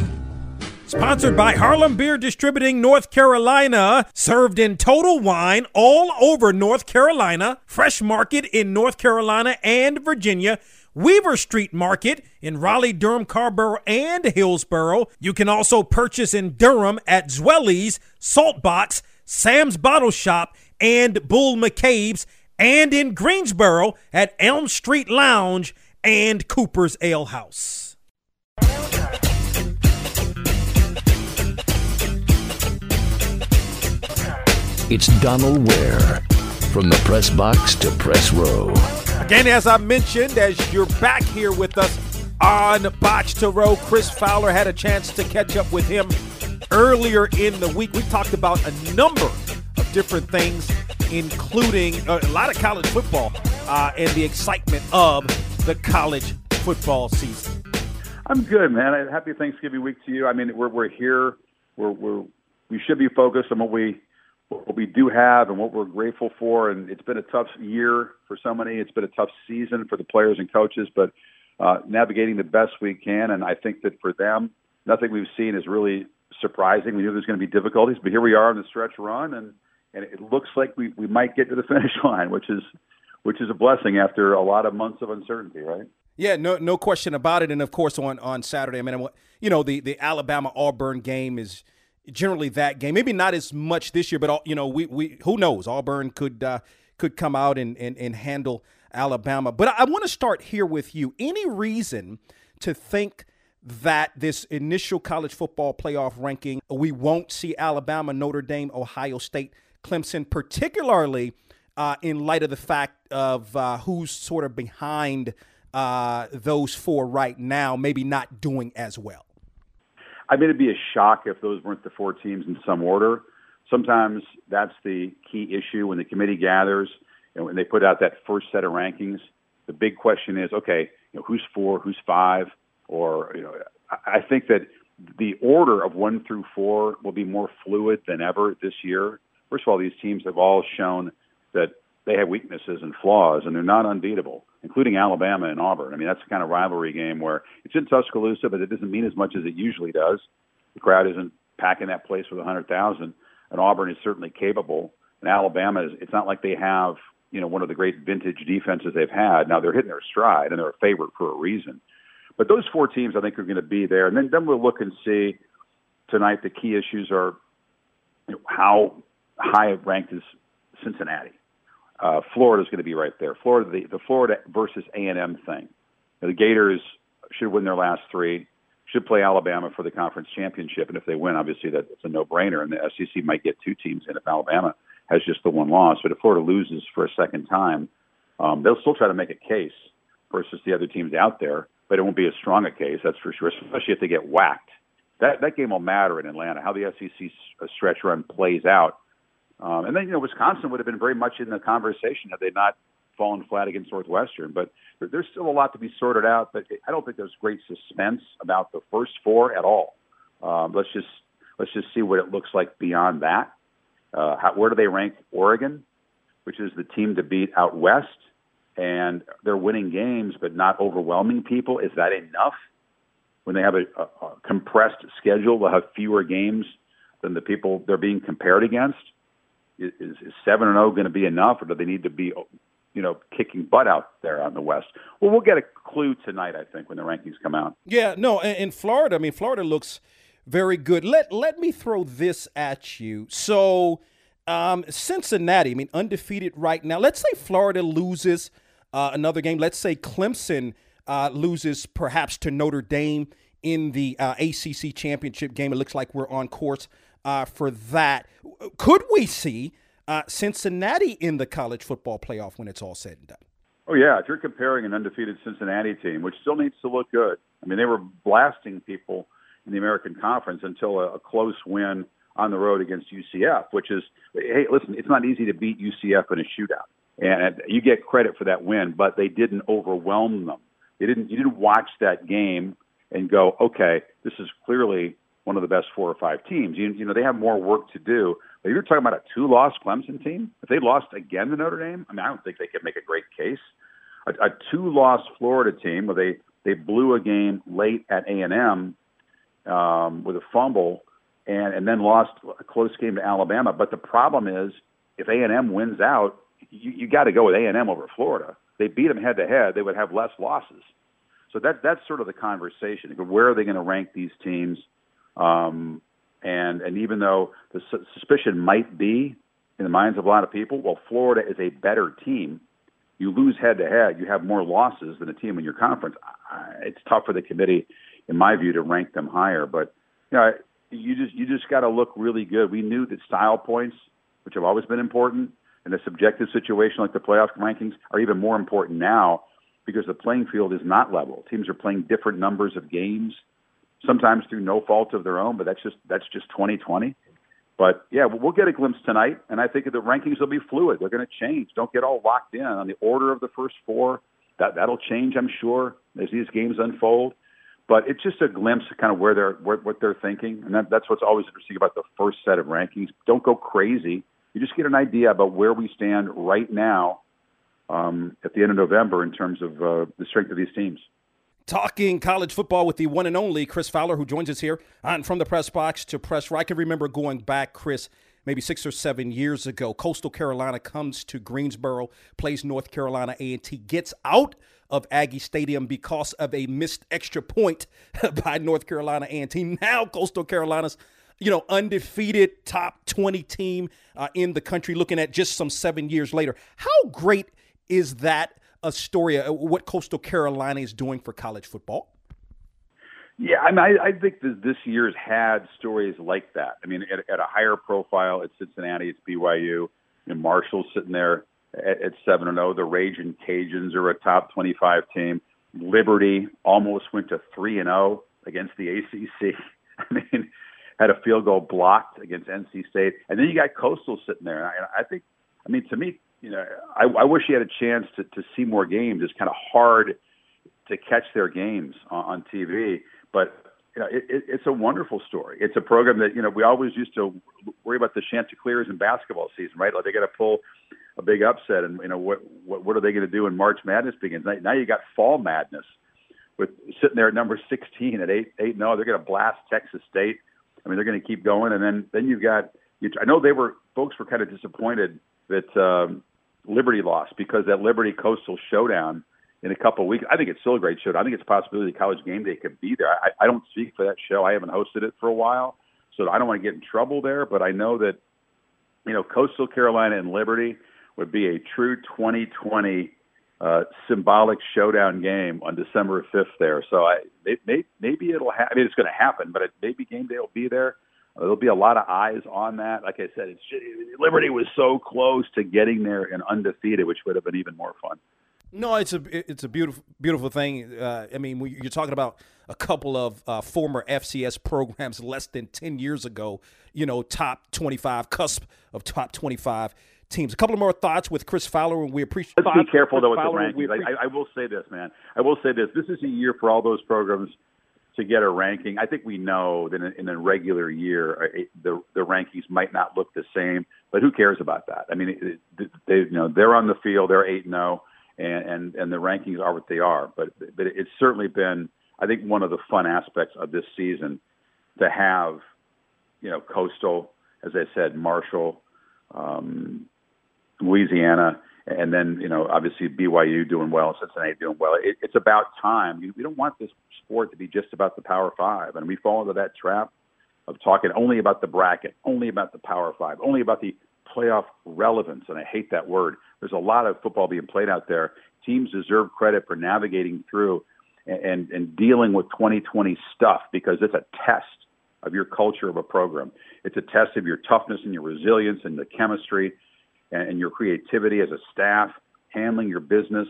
Sponsored by Harlem Beer Distributing North Carolina, served in Total Wine all over North Carolina, Fresh Market in North Carolina and Virginia, Weaver Street Market in Raleigh, Durham, Carrboro, and Hillsborough. You can also purchase in Durham at Zweli's, Saltbox, Sam's Bottle Shop, and Bull McCabe's, and in Greensboro at Elm Street Lounge and Cooper's Ale House. It's Donald Ware from the press box to press row. Again, as I mentioned, as you're back here with us on Box to Row, Chris Fowler had a chance to catch up with him earlier in the week. We talked about a number of different things, including a lot of college football uh, and the excitement of the college football season. I'm good, man. Happy Thanksgiving week to you. I mean, we're we're here. We're we're we should be focused on what we what we do have and what we're grateful for. And it's been a tough year for so many. It's been a tough season for the players and coaches, but uh, navigating the best we can. And I think that for them, nothing we've seen is really surprising. We knew there's going to be difficulties, but here we are in the stretch run, and and it looks like we we might get to the finish line, which is which is a blessing after a lot of months of uncertainty, right? Yeah, no, no question about it. And of course, on on Saturday, I mean, you know, the the Alabama Auburn game is generally that game. Maybe not as much this year, but you know, we we who knows? Auburn could uh, could come out and, and and handle Alabama. But I want to start here with you. Any reason to think that this initial college football playoff ranking, we won't see Alabama, Notre Dame, Ohio State, Clemson, particularly uh, in light of the fact of uh, who's sort of behind uh, those four right now, maybe not doing as well. I mean, it'd be a shock if those weren't the four teams in some order. Sometimes that's the key issue when the committee gathers and when they put out that first set of rankings. The big question is, okay, you know, who's four, who's five, or you know, I, think that the order of one through four will be more fluid than ever this year. First of all, these teams have all shown that they have weaknesses and flaws, and they're not unbeatable, including Alabama and Auburn. I mean, that's the kind of rivalry game where it's in Tuscaloosa, but it doesn't mean as much as it usually does. The crowd isn't packing that place with a 100,000, and Auburn is certainly capable. And Alabama is, it's not like they have, you know, one of the great vintage defenses they've had. Now they're hitting their stride, and they're a favorite for a reason. But those four teams, I think, are going to be there. And then, then we'll look and see tonight. The key issues are you know, how high ranked is Cincinnati. Uh, Florida's going to be right there. Florida, the, the Florida versus A and M thing. The Gators should win their last three. Should play Alabama for the conference championship, and if they win, obviously that's a no-brainer. And the SEC might get two teams in if Alabama has just the one loss. But if Florida loses for a second time, um, they'll still try to make a case versus the other teams out there but it won't be as strong a case, that's for sure, especially if they get whacked. That that game will matter in Atlanta, how the SEC uh, stretch run plays out. Um, and then, you know, Wisconsin would have been very much in the conversation had they not fallen flat against Northwestern. But there's still a lot to be sorted out. But I don't think there's great suspense about the first four at all. Um, let's just let's just see what it looks like beyond that. Uh, how, where do they rank Oregon, which is the team to beat out west? and they're winning games but not overwhelming people. Is that enough? When they have a, a, a compressed schedule, they'll have fewer games than the people they're being compared against. Is, is seven and zero oh going to be enough, or do they need to be, you know, kicking butt out there on the West? Well, we'll get a clue tonight, I think, when the rankings come out. Yeah, no, in Florida, I mean, Florida looks very good. Let let me throw this at you. So um, Cincinnati, I mean, undefeated right now. Let's say Florida loses uh, another game. Let's say Clemson uh, loses perhaps to Notre Dame in the uh, ACC championship game. It looks like we're on course uh, for that. Could we see uh, Cincinnati in the college football playoff when it's all said and done? Oh, yeah. If you're comparing an undefeated Cincinnati team, which still needs to look good, I mean, they were blasting people in the American Conference until a, a close win on the road against UCF, which is, hey, listen, it's not easy to beat UCF in a shootout, and you get credit for that win, but they didn't overwhelm them. They didn't. You didn't watch that game and go, okay, this is clearly one of the best four or five teams. You, you know, they have more work to do. But you're talking about a two-loss Clemson team. If they lost again to Notre Dame, I mean, I don't think they could make a great case. A, a two-loss Florida team where they they blew a game late at A and M um, with a fumble and and then lost a close game to Alabama. But the problem is, if A and M wins out, you, you got to go with A and M over Florida. They beat them head to head, they would have less losses. So that that's sort of the conversation. Where are they going to rank these teams? Um, and and even though the su- suspicion might be in the minds of a lot of people, well, Florida is a better team. You lose head to head, you have more losses than a team in your conference. It's tough for the committee, in my view, to rank them higher. But you know, you just you just got to look really good. We knew that style points, which have always been important, in a subjective situation like the playoff rankings, are even more important now because the playing field is not level. Teams are playing different numbers of games, sometimes through no fault of their own, but that's just that's just 2020. But yeah, we'll get a glimpse tonight, and I think the rankings will be fluid. They're going to change. Don't get all locked in on the order of the first four. That that'll change, I'm sure, as these games unfold but it's just a glimpse of kind of where they're where, what they're thinking, and that, that's what's always interesting about the first set of rankings. Don't go crazy. You just get an idea about where we stand right now um, at the end of November in terms of uh, the strength of these teams. Talking college football with the one and only Chris Fowler, who joins us here on From the Press Box to Press. Row. I can remember going back, Chris, maybe six or seven years ago. Coastal Carolina comes to Greensboro, plays North Carolina A&T, gets out of Aggie Stadium because of a missed extra point by North Carolina A&T. Now Coastal Carolina's you know, undefeated top 20 team uh, in the country, looking at just some seven years later. How great is that a story, uh, what Coastal Carolina is doing for college football? Yeah, I mean, I, I think that this year's had stories like that. I mean, at, at a higher profile, it's Cincinnati, it's BYU, and Marshall's sitting there at, seven and zero. The Raging Cajuns are a top twenty-five team. Liberty almost went to three and zero against the ACC. I mean, had a field goal blocked against NC State, and then you got Coastal sitting there. And I, I think, I mean, to me, you know, I, I wish he had a chance to to see more games. It's kind of hard to catch their games on, on TV. But you know, it, it, it's a wonderful story. It's a program that you know we always used to worry about the Chanticleers in basketball season, right? Like they got to pull a big upset, and you know what what, what are they going to do when March Madness begins? Now, now you got Fall Madness with sitting there at number 16 at eight eight. No, they're going to blast Texas State. I mean, they're going to keep going, and then then you've got. You, I know they were folks were kind of disappointed that um, Liberty lost because that Liberty Coastal showdown in a couple of weeks. I think it's still a great show. I think it's a possibility College Game Day could be there. I, I don't speak for that show. I haven't hosted it for a while, so I don't want to get in trouble there. But I know that you know Coastal Carolina and Liberty would be a true 2020 uh, symbolic showdown game on December 5th there. So I may, maybe it'll happen. I mean, it's going to happen, but it, maybe game day will be there. There'll be a lot of eyes on that. Like I said, it's just, Liberty was so close to getting there and undefeated, which would have been even more fun. No, it's a it's a beautiful beautiful thing. Uh, I mean, you're talking about a couple of uh, former FCS programs less than ten years ago. You know, top 25, cusp of top 25 teams. A couple of more thoughts with Chris Fowler, and we appreciate. Let's be careful though with Fowler, the rankings. I, I, will say this, man. I will say this. This is a year for all those programs to get a ranking. I think we know that in, in a regular year, uh, the the rankings might not look the same, but who cares about that? I mean, they you know they're on the field, they're eight and zero, oh, and and the rankings are what they are. But but it's certainly been, I think, one of the fun aspects of this season to have, you know, Coastal, as I said, Marshall. Um, Louisiana, and then you know obviously BYU doing well, Cincinnati doing well. It, it's about time. We don't want this sport to be just about the Power Five, and we fall into that trap of talking only about the bracket, only about the Power Five, only about the playoff relevance. And I hate that word. There's a lot of football being played out there. Teams deserve credit for navigating through and, and, and dealing with 2020 stuff because it's a test of your culture of a program. It's a test of your toughness and your resilience and the chemistry and, and your creativity as a staff, handling your business,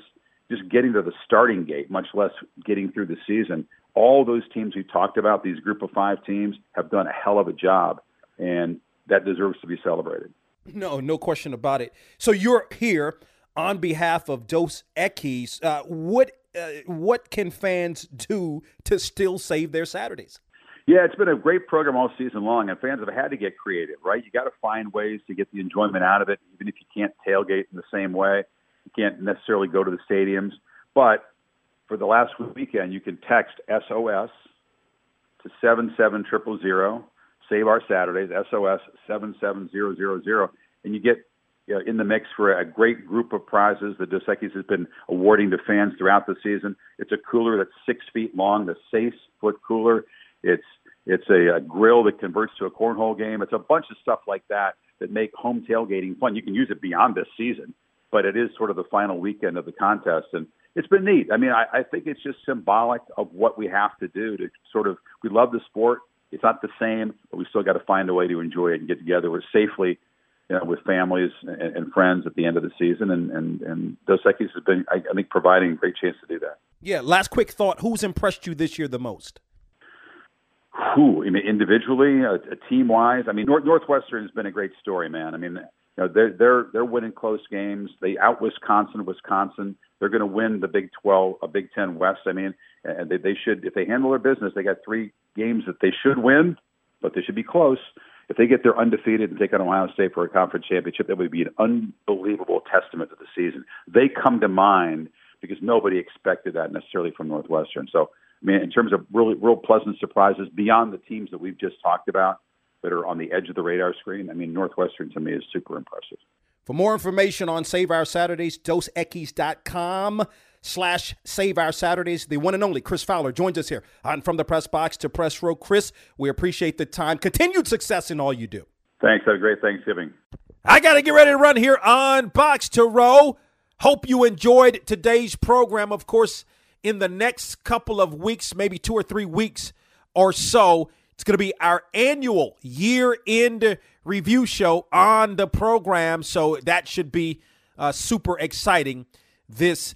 just getting to the starting gate, much less getting through the season. All those teams we talked about, these group of five teams, have done a hell of a job, and that deserves to be celebrated. No, no question about it. So you're here on behalf of Dos Equis. Uh, what uh, what can fans do to still save their Saturdays? Yeah, it's been a great program all season long, and fans have had to get creative, right? You got to find ways to get the enjoyment out of it, even if you can't tailgate in the same way. You can't necessarily go to the stadiums, but for the last weekend, you can text SOS to seven seven triple zero. Save our Saturdays, SOS seven seven zero zero zero, and you get you know, in the mix for a great group of prizes that Dos Equis has been awarding to fans throughout the season. It's a cooler that's six feet long, the Safe Foot cooler. It's it's a, a grill that converts to a cornhole game. It's a bunch of stuff like that that make home tailgating fun. You can use it beyond this season, but it is sort of the final weekend of the contest, and it's been neat. I mean, I, I think it's just symbolic of what we have to do to sort of. We love the sport. It's not the same, but we still got to find a way to enjoy it and get together with safely, you know, with families and, and friends at the end of the season. And and and Dos Equis has been, I, I think, providing a great chance to do that. Yeah. Last quick thought: Who's impressed you this year the most? Who, I mean, individually, uh, uh, a team wise. I mean, North, Northwestern has been a great story, man. I mean, you know, they're they're they're winning close games. They out Wisconsin, Wisconsin. They're going to win the Big Twelve, a Big Ten West. I mean, and they they should if they handle their business, they got three games that they should win, but they should be close. If they get there undefeated and take on Ohio State for a conference championship, that would be an unbelievable testament to the season. They come to mind because nobody expected that necessarily from Northwestern. So I mean, in terms of really real pleasant surprises beyond the teams that we've just talked about that are on the edge of the radar screen, I mean, Northwestern to me is super impressive. For more information on Save Our Saturdays, dosequis.com slash Save Our Saturdays. The one and only Chris Fowler joins us here on From the Press Box to Press Row. Chris, we appreciate the time. Continued success in all you do. Thanks. Have a great Thanksgiving. I got to get ready to run here on Box to Row. Hope you enjoyed today's program. Of course, in the next couple of weeks, maybe two or three weeks or so. It's going to be our annual year end review show on the program. So that should be uh, super exciting this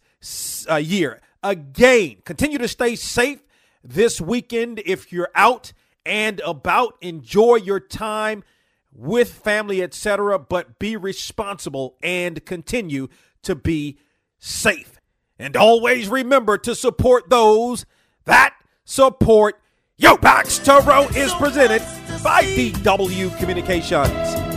uh, year. Again, continue to stay safe this weekend if you're out and about. Enjoy your time with family, etc., but be responsible and continue to be safe. And always remember to support those that support you. Box to Row is presented by DW Communications.